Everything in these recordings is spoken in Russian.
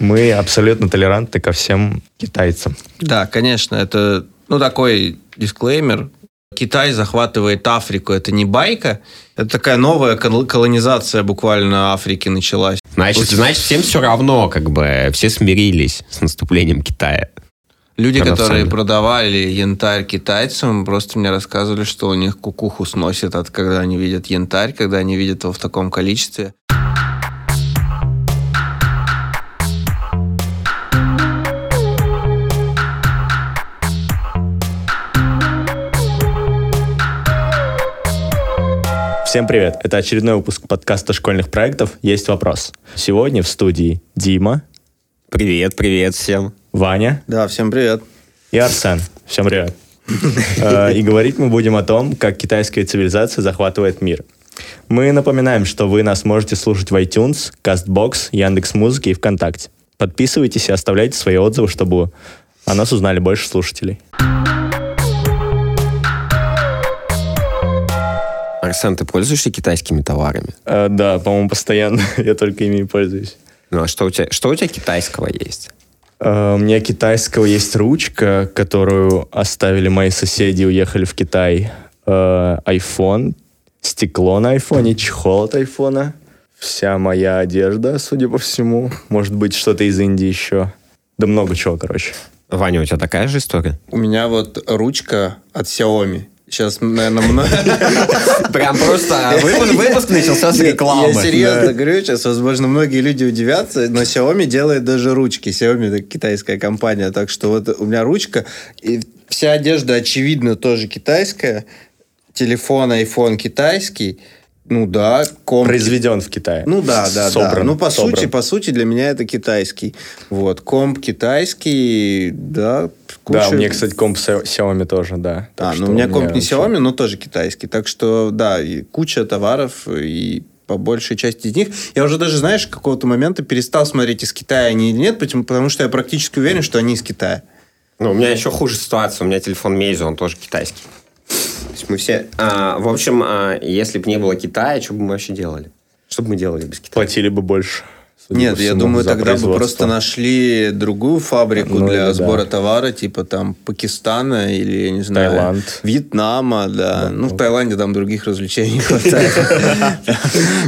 Мы абсолютно толерантны ко всем китайцам. Да, конечно, это ну, такой дисклеймер. Китай захватывает Африку. Это не байка. Это такая новая колонизация буквально Африки началась. Значит, значит, всем все равно, как бы, все смирились с наступлением Китая. Люди, которые продавали янтарь китайцам, просто мне рассказывали, что у них кукуху сносит от когда они видят янтарь, когда они видят его в таком количестве. Всем привет! Это очередной выпуск подкаста школьных проектов «Есть вопрос». Сегодня в студии Дима. Привет, привет всем. Ваня. Да, всем привет. И Арсен. Всем привет. Э, и говорить мы будем о том, как китайская цивилизация захватывает мир. Мы напоминаем, что вы нас можете слушать в iTunes, CastBox, Яндекс.Музыке и ВКонтакте. Подписывайтесь и оставляйте свои отзывы, чтобы о нас узнали больше слушателей. Арсен, ты пользуешься китайскими товарами? Э, да, по-моему, постоянно. Я только ими и пользуюсь. Ну, а что у тебя, что у тебя китайского есть? Э, у меня китайского есть ручка, которую оставили мои соседи, уехали в Китай. Э, iPhone, стекло на айфоне, чехол от айфона. Вся моя одежда, судя по всему. Может быть, что-то из Индии еще. Да много чего, короче. Ваня, у тебя такая же история? У меня вот ручка от Xiaomi. Сейчас, наверное, много... Прям просто выпуск начался с рекламы. Я серьезно говорю, сейчас, возможно, многие люди удивятся, но Xiaomi делает даже ручки. Xiaomi – это китайская компания, так что вот у меня ручка, и вся одежда, очевидно, тоже китайская. Телефон, iPhone китайский – ну да, комп... Произведен в Китае. Ну да, да, собран, да. Ну по собран. сути, по сути для меня это китайский. Вот комп китайский, да. Куча... Да, у меня, кстати, комп Xiaomi тоже, да. Так а, ну у меня комп не Xiaomi, но тоже китайский. Так что да, и куча товаров и по большей части из них. Я уже даже, знаешь, какого-то момента перестал смотреть, из Китая они или нет, потому, потому что я практически уверен, что они из Китая. Ну, у меня еще хуже ситуация. У меня телефон Meizu, он тоже китайский есть мы все... А, в общем, а, если бы не было Китая, что бы мы вообще делали? Что бы мы делали без Китая? Платили бы больше. Нет, всему, я думаю, тогда бы просто нашли другую фабрику ну, для сбора да. товара, типа там Пакистана или, я не знаю, Таиланд. Вьетнама, да. да. Ну, в Таиланде там других развлечений хватает.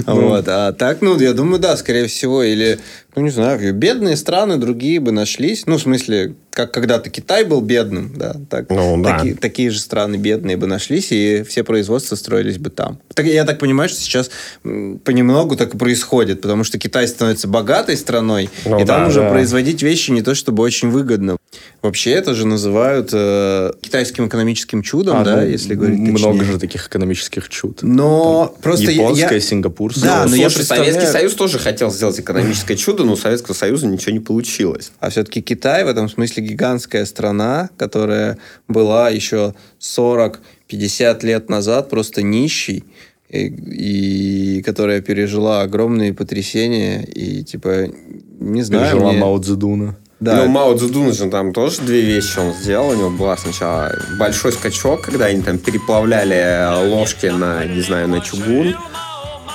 Ну. Вот. А так, ну, я думаю, да, скорее всего. Или, ну, не знаю, бедные страны другие бы нашлись. Ну, в смысле, как когда-то Китай был бедным, да, так, ну, да. Таки, такие же страны бедные бы нашлись, и все производства строились бы там. Так, я так понимаю, что сейчас понемногу так и происходит, потому что Китай становится богатой страной, ну, и да, там уже да. производить вещи не то чтобы очень выгодно. Вообще это же называют э, китайским экономическим чудом, а, да, ну, если говорить Много точнее. же таких экономических чуд. Но там, просто японское, я, сингапурское. Да, но Слушай, я представляю... Советский Союз тоже хотел сделать экономическое чудо, но у Советского Союза ничего не получилось. А все-таки Китай в этом смысле гигантская страна, которая была еще 40-50 лет назад просто нищей, и, и которая пережила огромные потрясения и типа не знаю. Пережила мне... Мао Цзэдуна. Да. Ну, Мао Цзэдун же там тоже две вещи он сделал. У него была сначала большой скачок, когда они там переплавляли ложки на, не знаю, на чугун.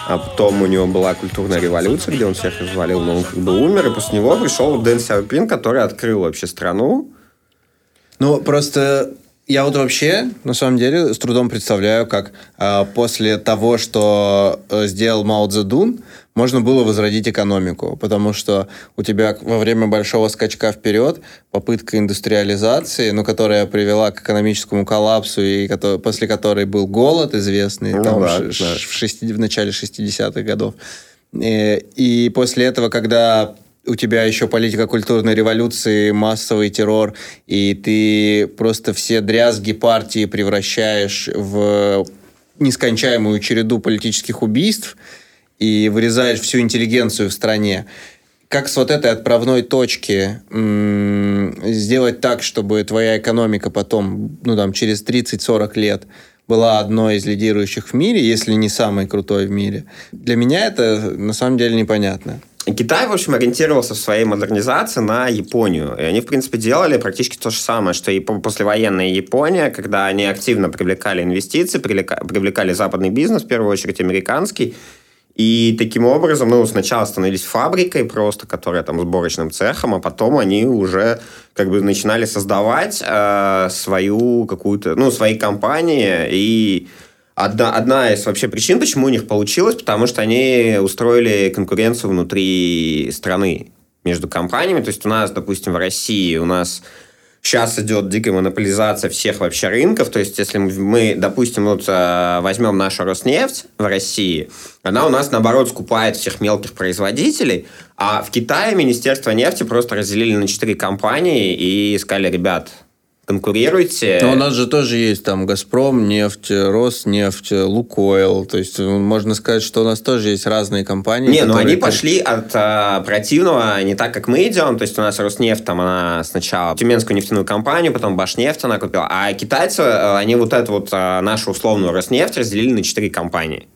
А потом у него была культурная революция, где он всех развалил, но он как бы умер, и после него пришел Дэн Сяопин, который открыл вообще страну. Ну, просто я вот вообще, на самом деле, с трудом представляю, как э, после того, что э, сделал Мао Цзэдун, можно было возродить экономику, потому что у тебя во время большого скачка вперед попытка индустриализации, ну, которая привела к экономическому коллапсу, и который, после которой был голод известный ну, там, да, в, да. В, шести, в начале 60-х годов. И, э, и после этого, когда у тебя еще политика культурной революции, массовый террор, и ты просто все дрязги партии превращаешь в нескончаемую череду политических убийств – и вырезаешь всю интеллигенцию в стране, как с вот этой отправной точки сделать так, чтобы твоя экономика потом, ну там, через 30-40 лет была одной из лидирующих в мире, если не самой крутой в мире. Для меня это на самом деле непонятно. Китай, в общем, ориентировался в своей модернизации на Японию. И они, в принципе, делали практически то же самое, что и послевоенная Япония, когда они активно привлекали инвестиции, привлекали западный бизнес, в первую очередь американский, И таким образом, ну, сначала становились фабрикой просто, которая там сборочным цехом, а потом они уже как бы начинали создавать э, свою какую-то, ну, свои компании. И одна, одна из вообще причин, почему у них получилось, потому что они устроили конкуренцию внутри страны между компаниями. То есть у нас, допустим, в России у нас сейчас идет дикая монополизация всех вообще рынков. То есть, если мы, допустим, вот э, возьмем нашу Роснефть в России, она у нас, наоборот, скупает всех мелких производителей, а в Китае Министерство нефти просто разделили на четыре компании и сказали, ребят, конкурируете. Но у нас же тоже есть там Газпром, нефть, Роснефть, Лукойл. То есть можно сказать, что у нас тоже есть разные компании. Не, но они пошли от а, противного не так, как мы идем. То есть у нас Роснефть, там она сначала Тюменскую нефтяную компанию, потом Башнефть она купила. А китайцы, э, они вот эту вот а, нашу условную Роснефть разделили на четыре компании.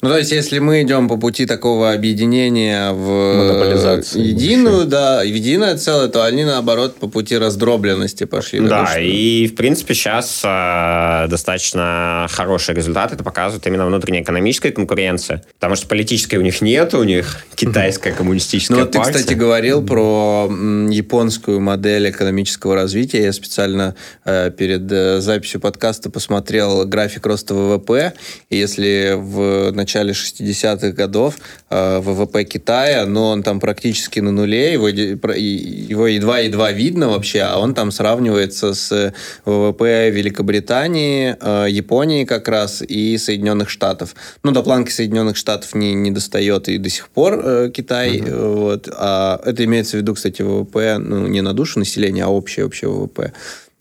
Ну, то есть, если мы идем по пути такого объединения в единую, да, в единое целое, то они, наоборот, по пути раздробленности пошли. Да, что... и, в принципе, сейчас э, достаточно хороший результат. Это показывает именно внутренняя экономическая конкуренция. Потому что политической у них нет, у них китайская коммунистическая ну, партия. ты, кстати, говорил про японскую модель экономического развития. Я специально э, перед э, записью подкаста посмотрел график роста ВВП. И если в начале 60-х годов э, ВВП Китая, но он там практически на нуле, его, его едва-едва видно вообще, а он там сравнивается с ВВП Великобритании, э, Японии как раз и Соединенных Штатов. Ну, до планки Соединенных Штатов не, не достает и до сих пор э, Китай. Uh-huh. Вот. А это имеется в виду, кстати, ВВП ну, не на душу населения, а общее, общее ВВП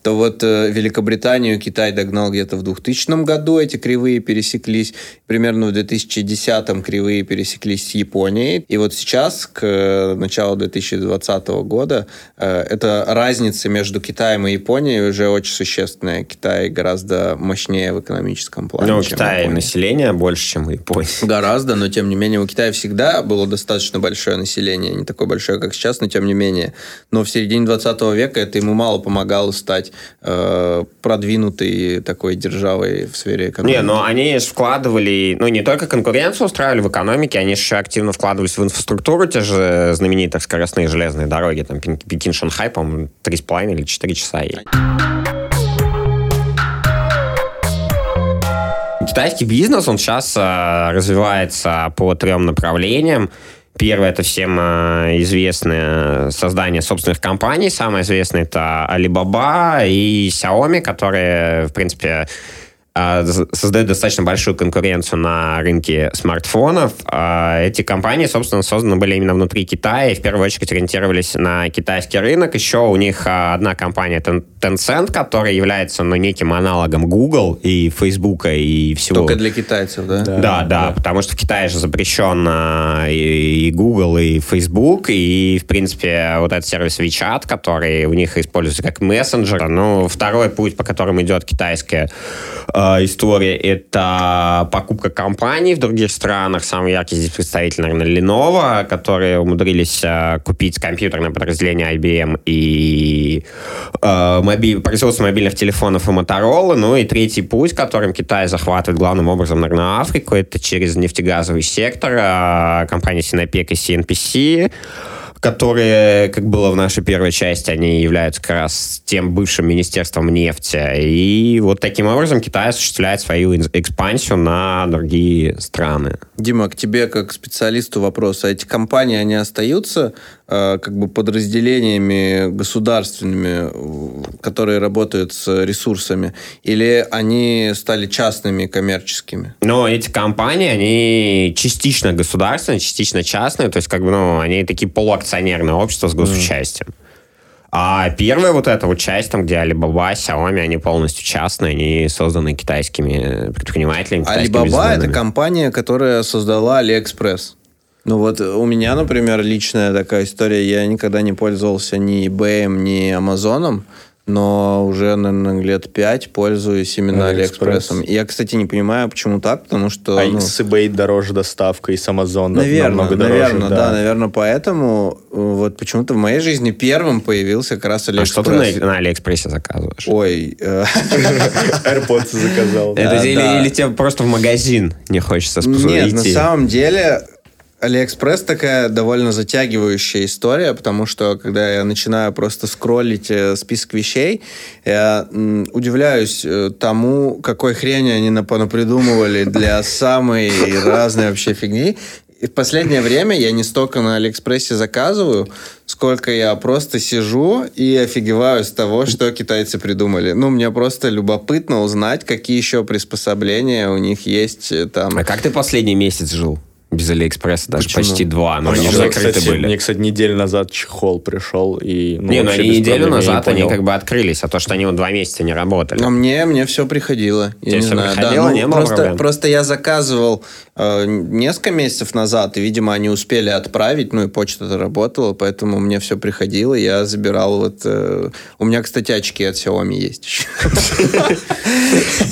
то вот э, Великобританию Китай догнал где-то в 2000 году, эти кривые пересеклись. Примерно в 2010 кривые пересеклись с Японией. И вот сейчас, к э, началу 2020 года, э, эта разница между Китаем и Японией уже очень существенная. Китай гораздо мощнее в экономическом плане. Ну, у Китая население больше, чем у Японии. Гораздо, но тем не менее у Китая всегда было достаточно большое население. Не такое большое, как сейчас, но тем не менее. Но в середине 20 века это ему мало помогало стать э, продвинутой такой державой в сфере экономики. Не, но они вкладывали, ну, не только конкуренцию устраивали в экономике, они еще активно вкладывались в инфраструктуру, те же знаменитые скоростные железные дороги, там, Пекин-Шанхай, по-моему, 3,5 или 4 часа. Китайский бизнес, он сейчас э, развивается по трем направлениям. Первое, это всем э, известное создание собственных компаний. Самое известное это Alibaba и Xiaomi, которые, в принципе, создают достаточно большую конкуренцию на рынке смартфонов. А, эти компании, собственно, созданы были именно внутри Китая и в первую очередь ориентировались на китайский рынок. Еще у них а, одна компания Tencent, которая является ну, неким аналогом Google и Facebook и всего. Только для китайцев, да? Да, да, да, да. потому что в Китае же запрещен и Google, и Facebook, и, в принципе, вот этот сервис WeChat, который у них используется как мессенджер. Ну, второй путь, по которому идет китайская Э, история — это покупка компаний в других странах. Самый яркий здесь представитель, наверное, Lenovo, которые умудрились э, купить компьютерное подразделение IBM и э, мобиль, производство мобильных телефонов и Motorola. Ну и третий путь, которым Китай захватывает главным образом, наверное, Африку, это через нефтегазовый сектор. Э, компании Sinopec и CNPC которые, как было в нашей первой части, они являются как раз тем бывшим министерством нефти. И вот таким образом Китай осуществляет свою экспансию на другие страны. Дима, к тебе как специалисту вопрос. А эти компании, они остаются э, как бы подразделениями государственными, которые работают с ресурсами, или они стали частными, коммерческими? Но эти компании, они частично государственные, частично частные, то есть как бы, ну, они такие полуакционерные общества с госучастием. А первая вот эта вот часть, там, где Alibaba, Xiaomi, они полностью частные, они созданы китайскими предпринимателями. Alibaba — это компания, которая создала AliExpress. Ну вот у меня, например, личная такая история. Я никогда не пользовался ни eBay, ни Amazon. Но уже, наверное, лет пять пользуюсь именно Алиэкспресс. Алиэкспрессом. Я, кстати, не понимаю, почему так, потому что... А ну, с eBay дороже доставка, и с Amazon Наверное, намного дороже. наверное, да. наверное, поэтому э, вот почему-то в моей жизни первым появился как раз А Алиэкспресс. что ты на, на Алиэкспрессе заказываешь? Ой, э, AirPods заказал. Да, Это или, да. или тебе просто в магазин не хочется спо- Нет, на идти? самом деле Алиэкспресс такая довольно затягивающая история, потому что когда я начинаю просто скроллить э, список вещей, я м, удивляюсь э, тому, какой хрени они напа- придумывали для самой разной вообще фигни. И в последнее время я не столько на Алиэкспрессе заказываю, сколько я просто сижу и офигеваю с того, что китайцы придумали. Ну, мне просто любопытно узнать, какие еще приспособления у них есть э, там. А как ты последний месяц жил? Без Алиэкспресса даже Почему? почти два, но они же закрыты кстати, были. мне, кстати, неделю назад чехол пришел и... Ну, не, ну они неделю я не назад они как бы открылись, а то, что они вот два месяца не работали. Но мне, мне все приходило. Я Тебе не всё знаю. приходило? Да, ну, Не было просто, проблем? просто я заказывал э, несколько месяцев назад, и, видимо, они успели отправить, ну и почта-то работала, поэтому мне все приходило, я забирал вот... э, у меня, кстати, очки от Xiaomi есть еще.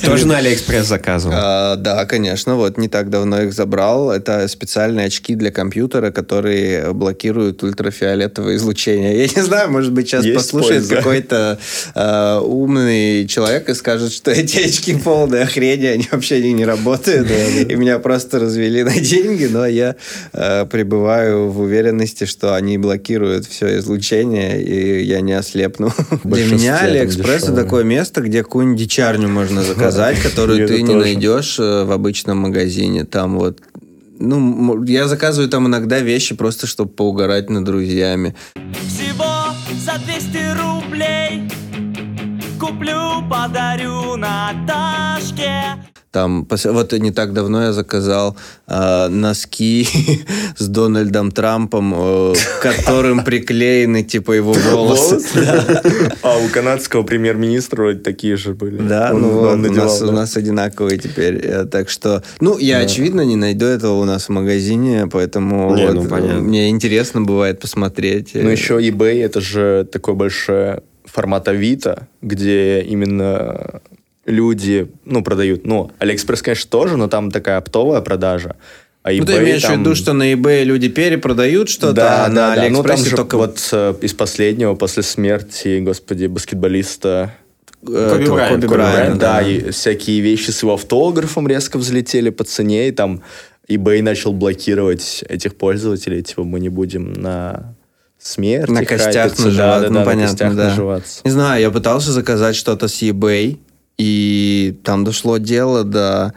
Тоже на Алиэкспресс заказывал. А, Да, конечно, вот не так давно их забрал. Это специальные очки для компьютера, которые блокируют ультрафиолетовое излучение. Я не знаю, может быть, сейчас Есть послушает какой-то э, умный человек и скажет, что эти очки полная хрень, они вообще не, не работают. И меня просто развели на деньги, но я э, пребываю в уверенности, что они блокируют все излучение, и я не ослепну. Для меня Алиэкспресс это такое место, где какую-нибудь дичарню можно заказать, которую ты не найдешь э, в обычном магазине. Там вот ну, я заказываю там иногда вещи просто, чтобы поугарать над друзьями. Всего за 200 рублей Куплю, подарю Наташке Там, вот не так давно я заказал э, носки с Дональдом Трампом, э, которым приклеены, типа, его волосы. А у канадского премьер-министра вроде такие же были. Да, ну у, нас, одинаковые теперь. э, Так что, ну, я, очевидно, не найду этого у нас в магазине, поэтому ну, понятно. мне интересно бывает посмотреть. Ну, э, еще eBay это же такой большой формат Авито, где именно люди, ну, продают. Ну, Алиэкспресс, конечно, тоже, но там такая оптовая продажа. А eBay Ну, ты имеешь там- в виду, что на eBay люди перепродают что-то, да, а на да, да. Ну, там Алиэкспрессе же только вот э, из последнего, после смерти, господи, баскетболиста э, Коби этого Брайант, Коби Брайанта, Брайант, да, и всякие вещи с его автографом резко взлетели по цене, и там eBay начал блокировать этих пользователей, типа мы не будем на смерть На костях наживаться, да, да, ну, да, понятно, на костях да. наживаться. Не знаю, я пытался заказать что-то с eBay, и там дошло дело до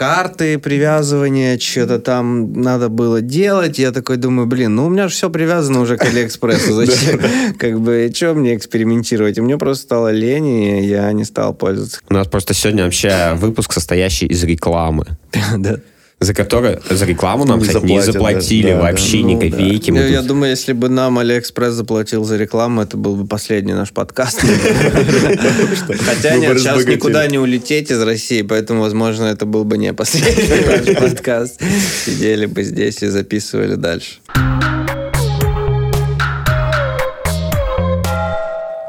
карты привязывания, что-то там надо было делать. Я такой думаю, блин, ну у меня же все привязано уже к Алиэкспрессу. Зачем? Как бы, что мне экспериментировать? И мне просто стало лень, и я не стал пользоваться. У нас просто сегодня вообще выпуск, состоящий из рекламы. Да. За которую, за рекламу нам, Не кстати, не заплатят, заплатили да, да, вообще Ну, ни копейки. Мы Я, я тут- думаю, если бы нам Алиэкспресс заплатил за рекламу, это был бы последний наш подкаст. Хотя нет, сейчас никуда не улететь из России, поэтому, возможно, это был бы не последний наш подкаст. Сидели бы здесь и записывали дальше.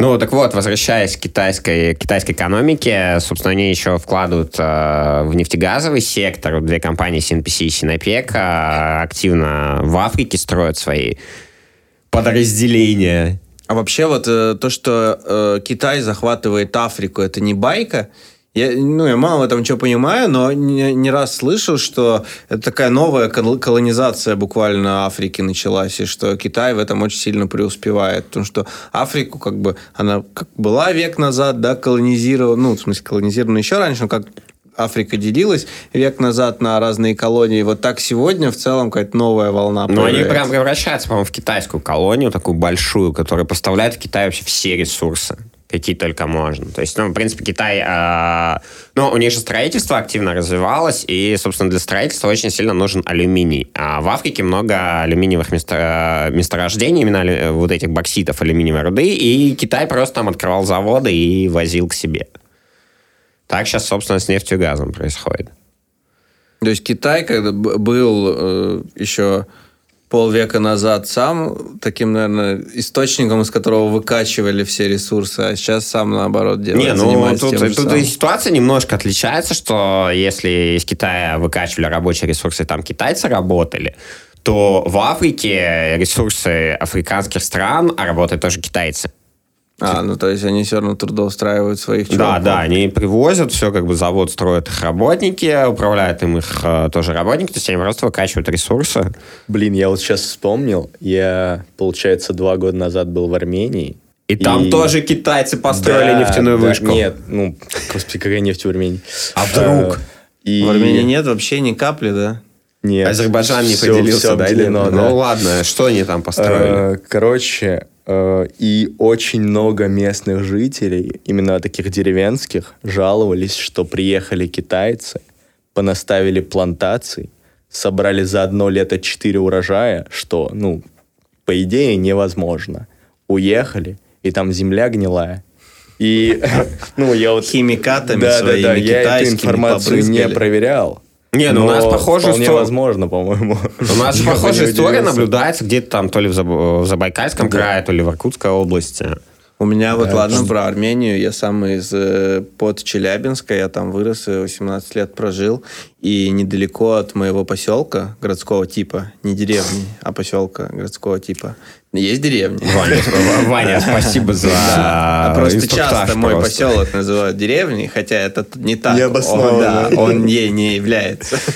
Ну, так вот, возвращаясь к китайской, китайской экономике, собственно, они еще вкладывают э, в нефтегазовый сектор. Две компании CNPC и Sinopec э, активно в Африке строят свои подразделения. А вообще вот э, то, что э, Китай захватывает Африку, это не байка. Я, ну, я мало в этом что понимаю, но не, не раз слышал, что это такая новая кол- колонизация буквально Африки началась, и что Китай в этом очень сильно преуспевает. Потому что Африку, как бы, она как была век назад, да, колонизировала, ну, в смысле, колонизирована еще раньше, но как Африка делилась век назад на разные колонии. Вот так сегодня в целом какая-то новая волна Но они появляется. прям превращаются, по-моему, в китайскую колонию, такую большую, которая поставляет в Китай вообще все ресурсы какие только можно. То есть, ну, в принципе, Китай, э, ну, у них же строительство активно развивалось, и, собственно, для строительства очень сильно нужен алюминий. А в Африке много алюминиевых место- месторождений, именно алю- вот этих бокситов алюминиевой руды, и Китай просто там открывал заводы и возил к себе. Так сейчас, собственно, с нефтью и газом происходит. То есть Китай, когда был э, еще полвека назад сам таким, наверное, источником, из которого выкачивали все ресурсы, а сейчас сам наоборот делает. Не, ну тут, тут самым. ситуация немножко отличается, что если из Китая выкачивали рабочие ресурсы, там китайцы работали, то в Африке ресурсы африканских стран, а работают тоже китайцы. А, ну то есть они все равно трудоустраивают своих Да, чуваков. да, они привозят, все как бы завод строят их работники, управляют им их э, тоже работники, то есть они просто выкачивают ресурсы. Блин, я вот сейчас вспомнил, я, получается, два года назад был в Армении. И там тоже китайцы построили Да, нефтяную да, вышку. Нет, ну, господи, какая нефть в Армении. А вдруг? Э, И... В Армении нет вообще ни капли, да? Нет. Азербайджан не Всё- поделился, всё да? или- да. Ну ладно, что они там построили? Э, Короче, и очень много местных жителей, именно таких деревенских, жаловались, что приехали китайцы, понаставили плантаций, собрали за одно лето четыре урожая, что, ну, по идее, невозможно. Уехали, и там земля гнилая. И, ну, я вот... Химикатами да, да, своими да, я эту информацию не побрызгали. проверял. Не, ну у нас но похоже, вполне что- возможно, по-моему. У нас похожая история наблюдается где-то там то ли в Заб- в Забайкальском крае, то ли в Иркутской области. У меня вот, ладно, про Армению. Я сам из э, под Челябинска, я там вырос, и 18 лет прожил. И недалеко от моего поселка городского типа, не деревни, а поселка городского типа, есть деревня. Ваня, Ваня, спасибо за А просто часто мой просто. поселок называют деревней, хотя это не так. Он, да, он ей не является.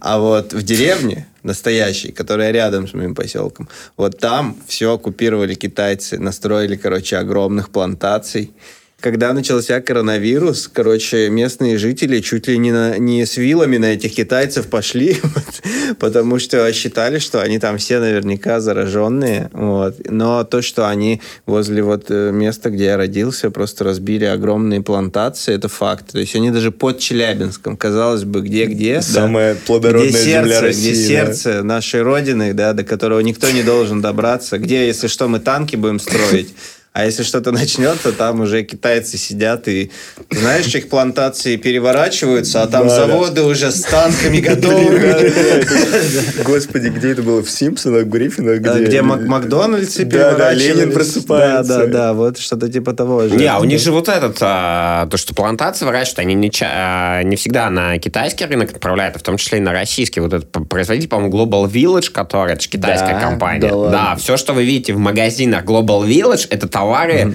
А вот в деревне настоящей, которая рядом с моим поселком, вот там все оккупировали китайцы, настроили, короче, огромных плантаций. Когда начался коронавирус, короче, местные жители чуть ли не, на- не с вилами на этих китайцев пошли, вот, потому что считали, что они там все наверняка зараженные. Вот. Но то, что они возле вот э, места, где я родился, просто разбили огромные плантации, это факт. То есть они даже под Челябинском, казалось бы, где-где. да, Самая плодородная где земля сердце, России. Где да. сердце нашей Родины, да, до которого никто не должен добраться. Где, если что, мы танки будем строить. А если что-то начнется, там уже китайцы сидят и, знаешь, их плантации переворачиваются, а там Да, да. заводы уже с танками готовы. Господи, где это было? В Симпсонах, Гриффинах? Да, Где Мак- Да, Макдональдсы да, переворачивались. Ленин просыпается. Да, да, да, вот что-то типа того же. Не, а у них же вот этот, а, то, что плантации выращивают, они не, а, не всегда на китайский рынок отправляют, а в том числе и на российский. Вот этот производитель, по-моему, Global Village, который, это же китайская Да? компания. Да все, что вы видите в магазинах Global Village, это товары,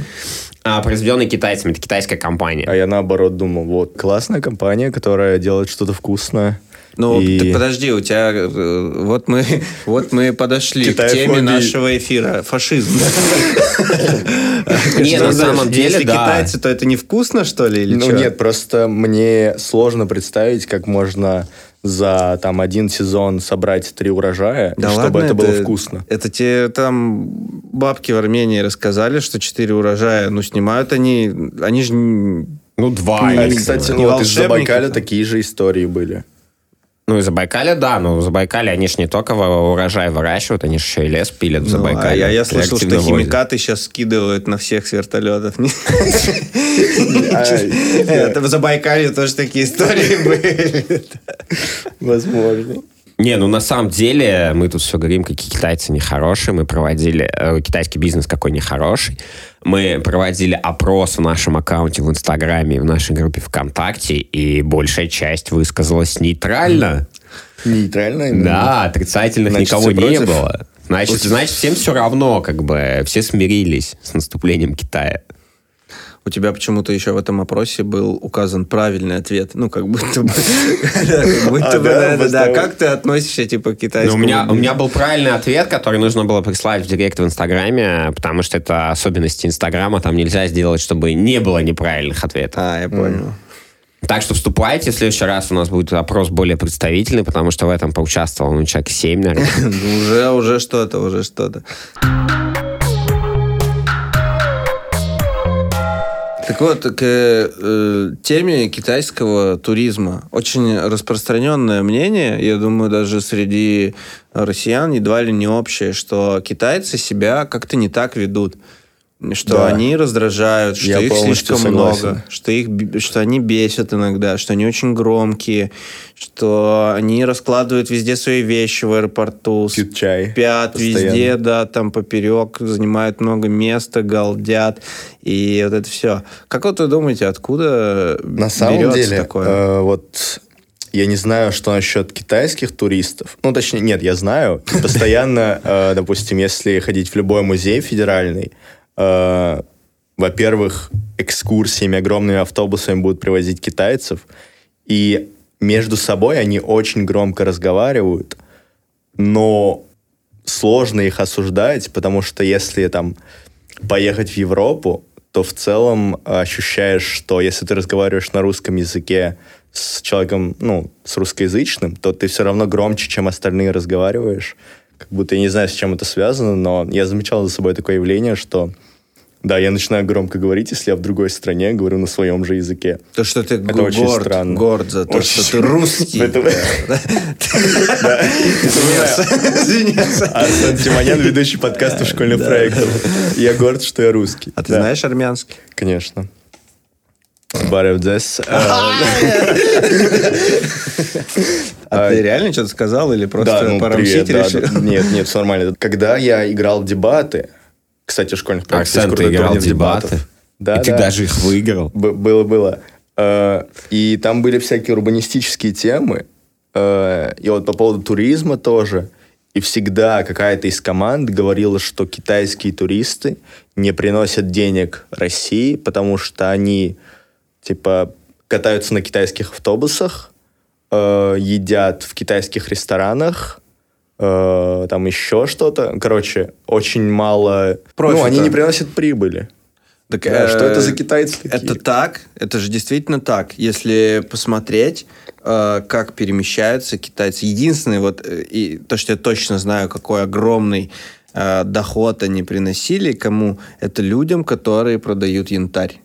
а, произведенные китайцами, это китайская компания. А я наоборот думал, вот, классная компания, которая делает что-то вкусное. Ну, И- так подожди, у тебя... э, Вот мы, вот мы подошли к Китаефобия. теме нашего эфира. Фашизм. Не, на самом деле, Если да. китайцы, то это невкусно, что ли, или ну нет, просто мне сложно представить, как можно за там один сезон собрать три урожая, и чтобы это, было вкусно. Это те там бабки в Армении рассказали, что четыре урожая, ну, снимают они... Они же... не- Ну, два. А, не кстати, знаю. ну вот из волшебники Забайкаля там. такие же истории были. Ну, из Забайкаля, да, но в Забайкале они же не только урожай выращивают, они же еще и лес пилят в Ну, Забайкале. а я, я слышал, что возят. химикаты сейчас скидывают на всех с вертолетов. А, Это в Забайкале тоже такие истории были. Возможно. Не, ну на самом деле мы тут все говорим, какие китайцы нехорошие. Мы проводили э, китайский бизнес какой нехороший. Мы проводили опрос в нашем аккаунте в Инстаграме и в нашей группе ВКонтакте, и большая часть высказалась нейтрально. Нейтрально? именно? Да, отрицательных Значит, никого не было. Значит, значит, всем все равно, как бы, все смирились с наступлением Китая. У тебя почему-то еще в этом опросе был указан правильный ответ. Ну, как будто бы... как будто А, бы, да. Как ты относишься, типа, к Ну, китайскому? у, меня был правильный ответ, который нужно было прислать в директ в Инстаграме, потому что это особенности Инстаграма, там нельзя сделать, чтобы не было неправильных ответов. А, я понял. Так что вступайте, в следующий раз у нас будет опрос более представительный, потому что в этом поучаствовал ну, человек 7, наверное. Ну, Уже, уже что-то, уже что-то. Вот, к э, теме китайского туризма. Очень распространенное мнение, я думаю, даже среди россиян едва ли не общее, что китайцы себя как-то не так ведут. Что Да. они раздражают, что Я их слишком согласен. много, что их, что они бесят иногда, что они очень громкие, что они раскладывают везде свои вещи в аэропорту, Пьют чай. спят постоянно. везде, да, там поперек, занимают много места, галдят, и вот это все. Как вот вы думаете, откуда На самом берется деле, такое? э, вот я не знаю, что насчет китайских туристов. Ну, точнее, нет, я знаю. Постоянно, э, допустим, если ходить в любой музей федеральный, э, во-первых, экскурсиями, огромными автобусами будут привозить китайцев, и между собой они очень громко разговаривают, но сложно их осуждать, потому что если там поехать в Европу, то в целом ощущаешь, что если ты разговариваешь на русском языке с человеком, ну, с русскоязычным, то ты все равно громче, чем остальные разговариваешь. Как будто я не знаю, с чем это связано, но я замечал за собой такое явление, что да, я начинаю громко говорить, если я в другой стране говорю на своем же языке. То, что ты это очень горд, странно. горд за то, Очень. что ты русский. Извиняться. Арсен Симонян, ведущий подкаста школьных проектов. Я горд, что я русский. А ты знаешь армянский? Конечно. Барев Дзес. А ты реально что-то сказал или просто ну, порамсить решил? Нет, нет, все нормально. Когда я играл в дебаты, кстати, школьных ты крутой играл дебаты? дебатов. Да, И ты да. даже их выиграл. Б- Было, было. Э, И там были всякие урбанистические темы. Э, И вот по поводу туризма тоже. И всегда какая-то из команд говорила, что китайские туристы не приносят денег России, потому что они, типа, катаются на китайских автобусах, э, едят в китайских ресторанах, э, там еще что-то. Короче, очень мало... Профита. Ну, они не приносят прибыли. Так, Да, что это за э, китайцы такие? Это так, это же действительно так. Если посмотреть, э, как перемещаются китайцы. Единственное, вот, э, и то, что я точно знаю, какой огромный э, доход они приносили, кому, это людям, которые продают янтарь.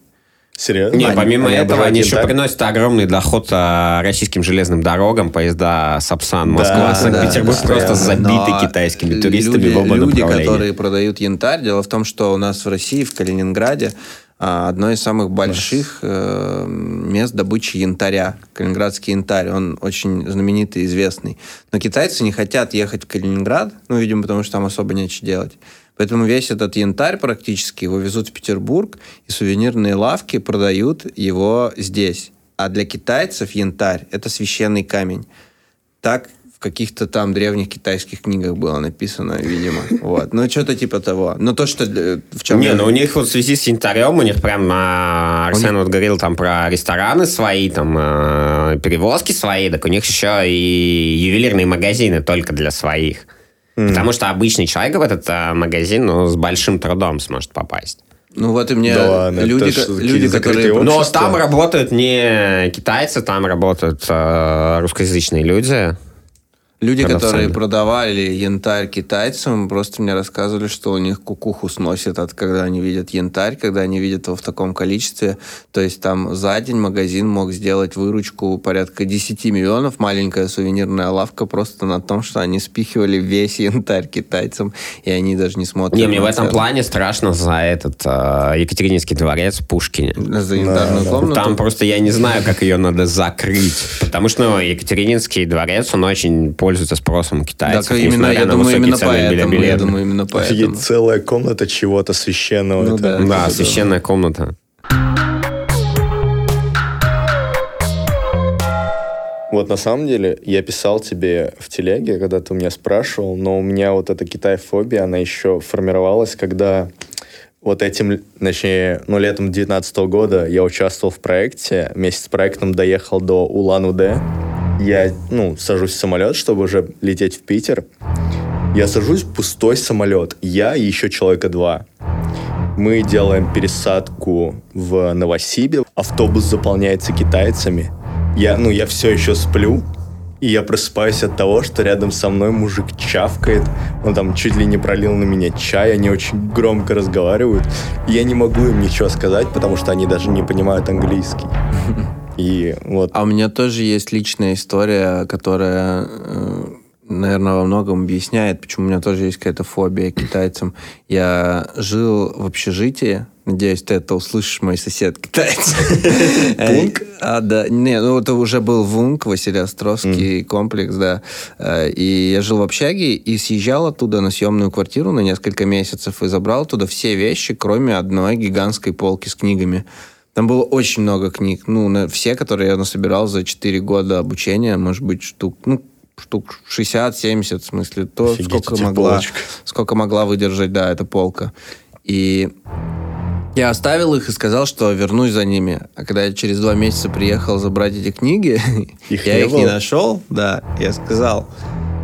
Серьезно? Не, Они- помимо они этого, они еще янтарь? приносят огромный доход а, российским железным дорогам, поезда Сапсан, Москва, Да, Санкт-Петербург да, просто забиты Но китайскими туристами люди, в оба люди, которые продают янтарь, дело в том, что у нас в России, в Калининграде, а, одно из самых больших э, мест добычи янтаря. Калининградский янтарь, он очень знаменитый, известный. Но китайцы не хотят ехать в Калининград, ну, видимо, потому что там особо нечего делать. Поэтому весь этот янтарь практически его везут в Петербург, и сувенирные лавки продают его здесь. А для китайцев янтарь – это священный камень. Так в каких-то там древних китайских книгах было написано, видимо. Вот. Ну, что-то типа того. Но то, что... В чем Не, ну у них вот в связи с янтарем, у них прям а, Арсен вот говорил там про рестораны свои, там э, перевозки свои, так у них еще и ювелирные магазины только для своих. Потому что обычный человек в этот а, магазин ну, с большим трудом сможет попасть. Ну, вот и мне Да ладно, люди, ко- люди которые... Но там работают не китайцы, там работают э, русскоязычные люди. Люди, которые продавали янтарь китайцам, просто мне рассказывали, что у них кукуху сносит от когда они видят янтарь, когда они видят его в таком количестве. То есть там за день магазин мог сделать выручку порядка 10 миллионов, маленькая сувенирная лавка просто на том, что они спихивали весь янтарь китайцам, и они даже не смотрят. Не, мне в этом плане страшно за этот э, Екатерининский дворец Пушкине. За янтарную да. комнату. Там просто я не знаю, как ее надо закрыть. Потому что ну, Екатерининский дворец, он очень пользуется спросом у Да, китайцев. именно, я на думаю, именно поэтому. Я билета. думаю, именно поэтому. Офигеть, целая комната чего-то священного. Ну Это- да. Да, Да. священная комната. Вот на самом деле я писал тебе в телеге, когда ты у меня спрашивал, но у меня вот эта китайфобия, она еще формировалась, когда вот этим, точнее, ну, летом 2019 года я участвовал в проекте, вместе с проектом доехал до Улан-Удэ. Я, ну, сажусь в самолет, чтобы уже лететь в Питер. Я сажусь в пустой самолет. Я и еще человека два. Мы делаем пересадку в Новосибе. Автобус заполняется китайцами. Я, ну, я все еще сплю. И я просыпаюсь от того, что рядом со мной мужик чавкает. Он там чуть ли не пролил на меня чай. Они очень громко разговаривают. Я не могу им ничего сказать, потому что они даже не понимают английский. И вот... А у меня тоже есть личная история, которая, э, наверное, во многом объясняет, почему у меня тоже есть какая-то фобия китайцам. Я жил в общежитии, надеюсь, ты это услышишь, мой сосед китаец. Вунг? А, да. Не, ну это уже был Вунг, Василий Островский комплекс, да. Э, И я жил в общаге и съезжал оттуда на съемную квартиру на несколько месяцев и забрал оттуда все вещи, кроме одной гигантской полки с книгами. Там было очень много книг. Ну, на- все, которые я насобирал за 4 года обучения, может быть, штук, ну, штук 60-70, в смысле, то, Офигеть, сколько могла, полочек. сколько могла выдержать, да, эта полка. И я оставил их и сказал, что вернусь за ними. А когда я через два месяца приехал забрать эти книги, Их я не их не было? нашел, да, я сказал,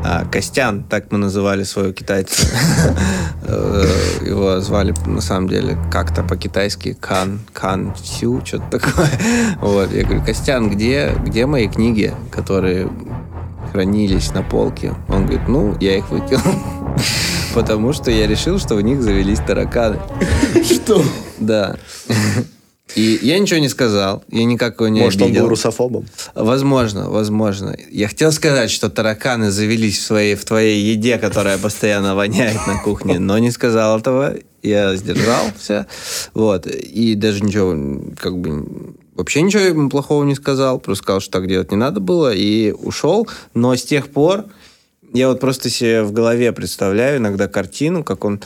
а, Костян, так мы называли своего китайца. Э, Его звали, на самом деле, как-то по-китайски Кан, Кан Сю, что-то такое. Вот, я говорю, Костян, где, где мои книги, которые хранились на полке? Он говорит, ну, я их выкинул. Потому что я решил, что в них завелись тараканы. Что? Да. И я ничего не сказал, я никакого не Может, он обидел. был русофобом? Возможно, возможно. Я хотел сказать, что тараканы завелись в, своей, в твоей еде, которая постоянно воняет на кухне, но не сказал этого. Я сдержался. Вот. И даже ничего, как бы, вообще ничего ему плохого не сказал. Просто сказал, что так делать не надо было. И ушел. Но с тех пор я вот просто себе в голове представляю иногда картину, как он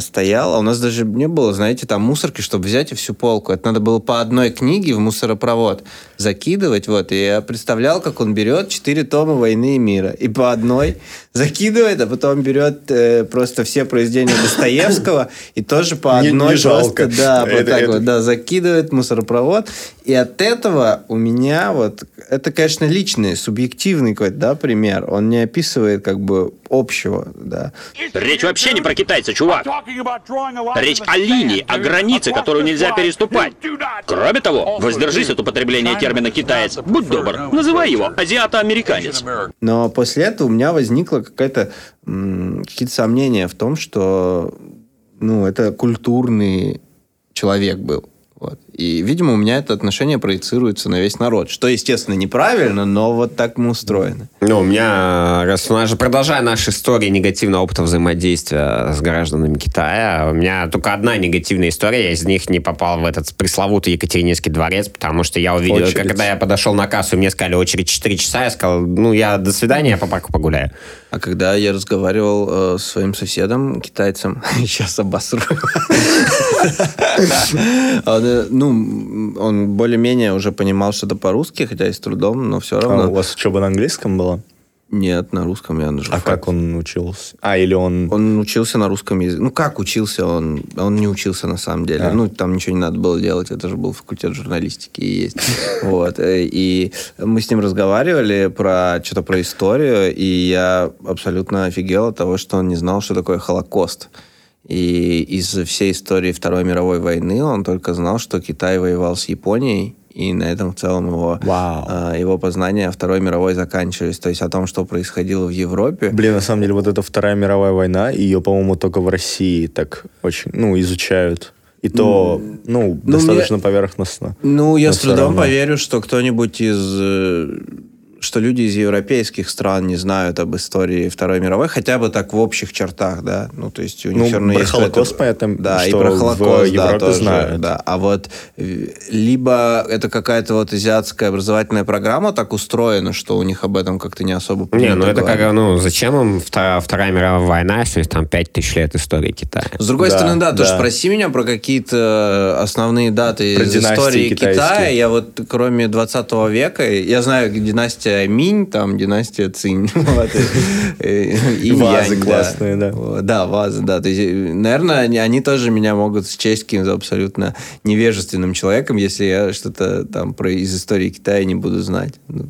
стоял, а у нас даже не было, знаете, там мусорки, чтобы взять и всю полку. Это надо было по одной книге в мусоропровод закидывать, вот. И я представлял, как он берет четыре тома «Войны и мира» и по одной закидывает, а потом берет э, просто все произведения Достоевского и тоже по Не- одной не жалко. просто, да, вот Это- так это- вот, да, закидывает мусоропровод. И от этого у меня вот, это, конечно, личный, субъективный какой-то, да, пример. Он не описывает как бы общего, да. Речь вообще не про китайца, чувак. Речь о линии, о границе, которую нельзя переступать. Кроме того, воздержись от употребления термина «китаец». Будь добр, называй его «азиато-американец». Но после этого у меня возникло какая-то какие-то сомнения в том, что ну, это культурный человек был. Вот. И, видимо, у меня это отношение проецируется на весь народ. Что, естественно, неправильно, но вот так мы устроены. Ну, у меня, раз у нас же, продолжая нашу историю негативного опыта взаимодействия с гражданами Китая, у меня только одна негативная история, я из них не попал в этот пресловутый Екатерининский дворец, потому что я увидел, Очередь. когда я подошел на кассу, мне сказали очередь 4 часа, я сказал, ну, я до свидания, я по парку погуляю. А когда я разговаривал э, с своим соседом, китайцем, сейчас обосру, э, ну, он более-менее уже понимал что-то по-русски, хотя и с трудом, но все А равно. у вас учеба на английском была? Нет, на русском я на А как он учился? А, или он... Он учился на русском языке. Ну, как учился он? Он не учился на самом деле. А. Ну, там ничего не надо было делать. Это же был факультет журналистики и есть. Вот. Э, И мы с ним разговаривали про что-то про историю, и я абсолютно офигел от того, что он не знал, что такое Холокост. И из всей истории Второй мировой войны он только знал, что Китай воевал с Японией, и на этом в целом его, Вау. а, его познания о Второй мировой заканчивались. То есть о том, что происходило в Европе. Блин, на самом деле, вот эта Вторая мировая война, ее, по-моему, только в России так очень, ну, изучают. И то, ну, ну, достаточно мне- поверхностно. Ну, я с трудом равно. поверю, что кто-нибудь из... что люди из европейских стран не знают об истории Второй мировой, хотя бы так в общих чертах, да. Ну, то есть у них Ну, всё равно про есть Холокост, какое-то- понятно, Да, и что про в Холокост, да, Европе тоже, знают. да. А вот э, либо это какая-то вот азиатская образовательная программа так устроена, что у них об этом как-то не особо Не, ну это говорить. как, ну, зачем им Вторая, Вторая мировая война, если там 5000 лет истории Китая? С другой Да, стороны, да, тоже да. спроси меня про какие-то основные даты Про из династии истории китайские. Китая. Я вот кроме 20 века, я знаю династия Минь, там династия Цинь. Вазы да. классные, да. Да, вазы, да. То есть, э, наверное, они, тоже меня могут счесть каким-то абсолютно невежественным человеком, если я что-то там про из истории Китая не буду знать. Ну,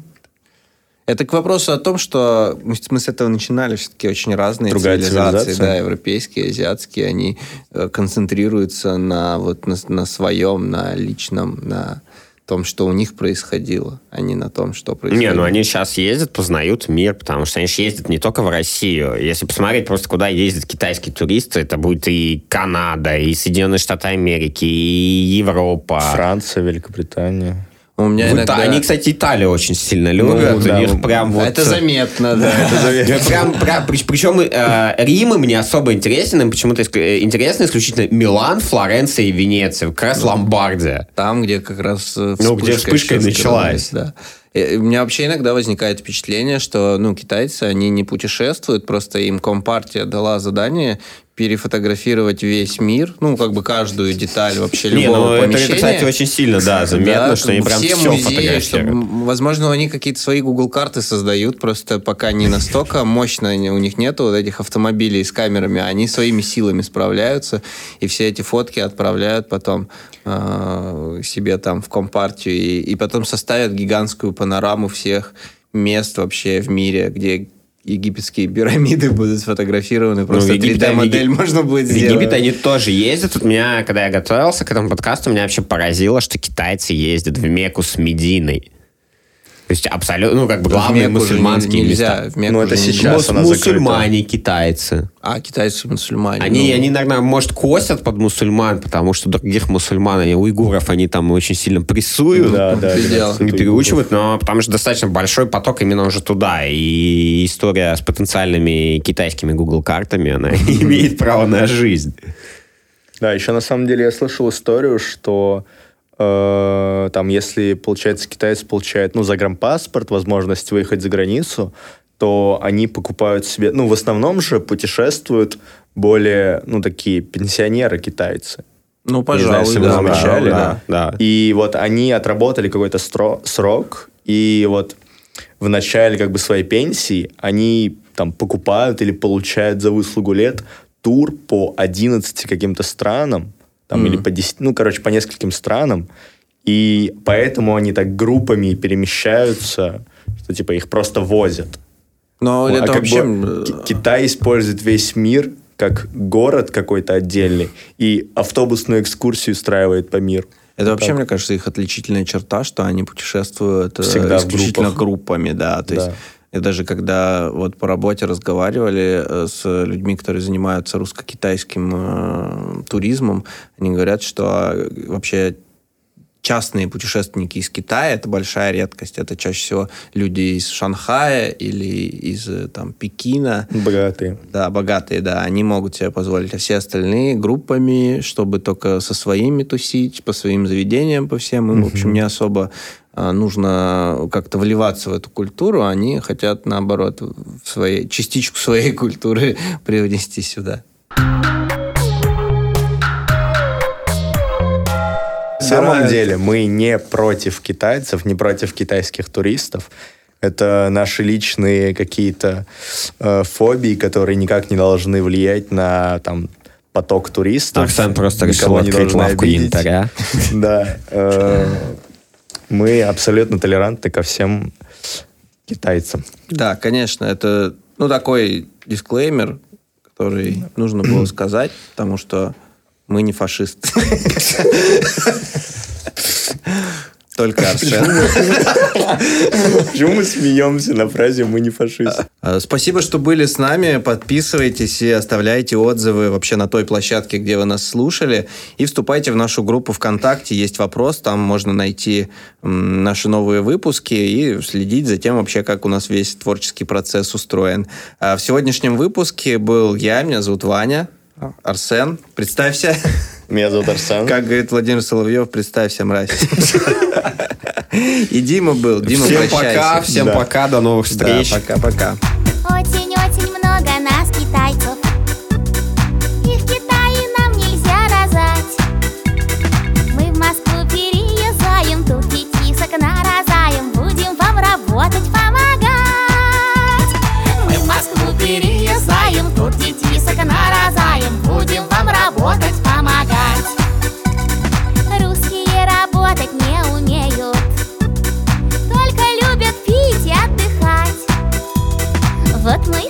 Это к вопросу о том, что мы с- этого начинали все-таки очень разные Другая цивилизации, да, европейские, азиатские, они э, концентрируются на вот на, на своем, на личном, на том, что у них происходило, а не на том, что происходило. Не, ну они сейчас ездят, познают мир, потому что они же ездят не только в Россию. Если посмотреть просто, куда ездят китайские туристы, это будет и Канада, и Соединенные Штаты Америки, и Европа. Франция, Великобритания. У меня В иногда... Ита- Они, кстати, Италию очень сильно любят. да, У них прям вот... Это заметно, да. Да, Прям, прям, при- причем э, Рим им не особо интересен, им почему-то э, интересно исключительно Милан, Флоренция и Венеция, как раз Ломбардия. Там, где как раз э, Ну, где вспышка и началась. Да. И У меня вообще иногда возникает впечатление, что ну, китайцы, они не путешествуют, просто им Компартия дала задание перефотографировать весь мир, ну, как бы каждую деталь вообще Не, любого ну это, помещения. это, кстати, очень сильно, да, заметно, Да, что они прям все все музеи, фотографируют. чтобы, м, возможно, они какие-то свои Google карты создают, просто пока не настолько мощно у них нету вот этих автомобилей с камерами, они своими силами справляются, и все эти фотки отправляют потом э, себе там в компартию, и, и потом составят гигантскую панораму всех мест вообще в мире, где египетские пирамиды будут сфотографированы, просто Ну, в Египте- 3D-модель можно будет В сделать. Египет они тоже ездят. Вот меня, когда я готовился к этому подкасту, меня вообще поразило, что китайцы ездят в Мекку с Мединой. То есть абсолютно, ну, как бы В главные мусульманские нельзя, места. в Мекку Ну, это сейчас она закрыта. мусульмане китайцы. А, китайцы мусульмане. Они, ну. они, наверное, может, косят под мусульман, потому что других мусульман, они, уйгуров, они там очень сильно прессуют. Да, да. не переучивают, но потому что достаточно большой поток именно уже туда. И история с потенциальными китайскими Google картами, она имеет право на жизнь. Да, еще на самом деле я слышал историю, что там, если, получается, китаец получает, ну, загранпаспорт, возможность выехать за границу, то они покупают себе, ну, в основном же путешествуют более, ну, такие пенсионеры-китайцы. Ну, Не пожалуй, знаю, если вы да, замечали, да. да. И вот они отработали какой-то срок, и вот в начале как бы своей пенсии они там покупают или получают за выслугу лет тур по 11 каким-то странам, там, или по 10, ну, короче, по нескольким странам, и поэтому они так группами перемещаются, что типа их просто возят. Но А это как вообще... бы Ки- Китай использует весь мир как город какой-то отдельный и автобусную экскурсию устраивает по миру. Это вообще, Так. мне кажется, их отличительная черта, что они путешествуют э, Всегда исключительно группами, да. То Да. есть и даже когда вот по работе разговаривали э, с людьми, которые занимаются русско-китайским э, туризмом, они говорят, что э, вообще частные путешественники из Китая это большая редкость. Это чаще всего люди из Шанхая или из э, там Пекина. Богатые. Да, богатые, да, они могут себе позволить. А все остальные группами, чтобы только со своими тусить, по своим заведениям, по всем, им, в общем, не особо а, нужно как-то вливаться в эту культуру, они хотят, наоборот, в своей, частичку своей культуры привнести сюда. Самом деле мы не против китайцев, не против китайских туристов. Это наши личные какие-то э, фобии, которые никак не должны влиять на там поток туристов. Оксан просто решил открыть лавку обидеть. янтаря. Да. э, Мы абсолютно толерантны ко всем китайцам. Да, конечно, это ну, такой дисклеймер, который нужно было сказать, потому что мы не фашисты. Только Арсен. Почему мы смеемся на фразе «мы не фашисты»? А, Спасибо, что были с нами. Подписывайтесь и оставляйте отзывы вообще на той площадке, где вы нас слушали. И вступайте в нашу группу ВКонтакте. Есть вопрос, там можно найти наши новые выпуски и следить за тем вообще, как у нас весь творческий процесс устроен. А В сегодняшнем выпуске был я, меня зовут Ваня. Арсен, представься. Меня зовут Арсен. Как говорит Владимир Соловьев, представься, мразь. И Дима был. Дима, Всем прощайся. пока, всем Да. пока, до новых встреч. пока-пока. Вот мы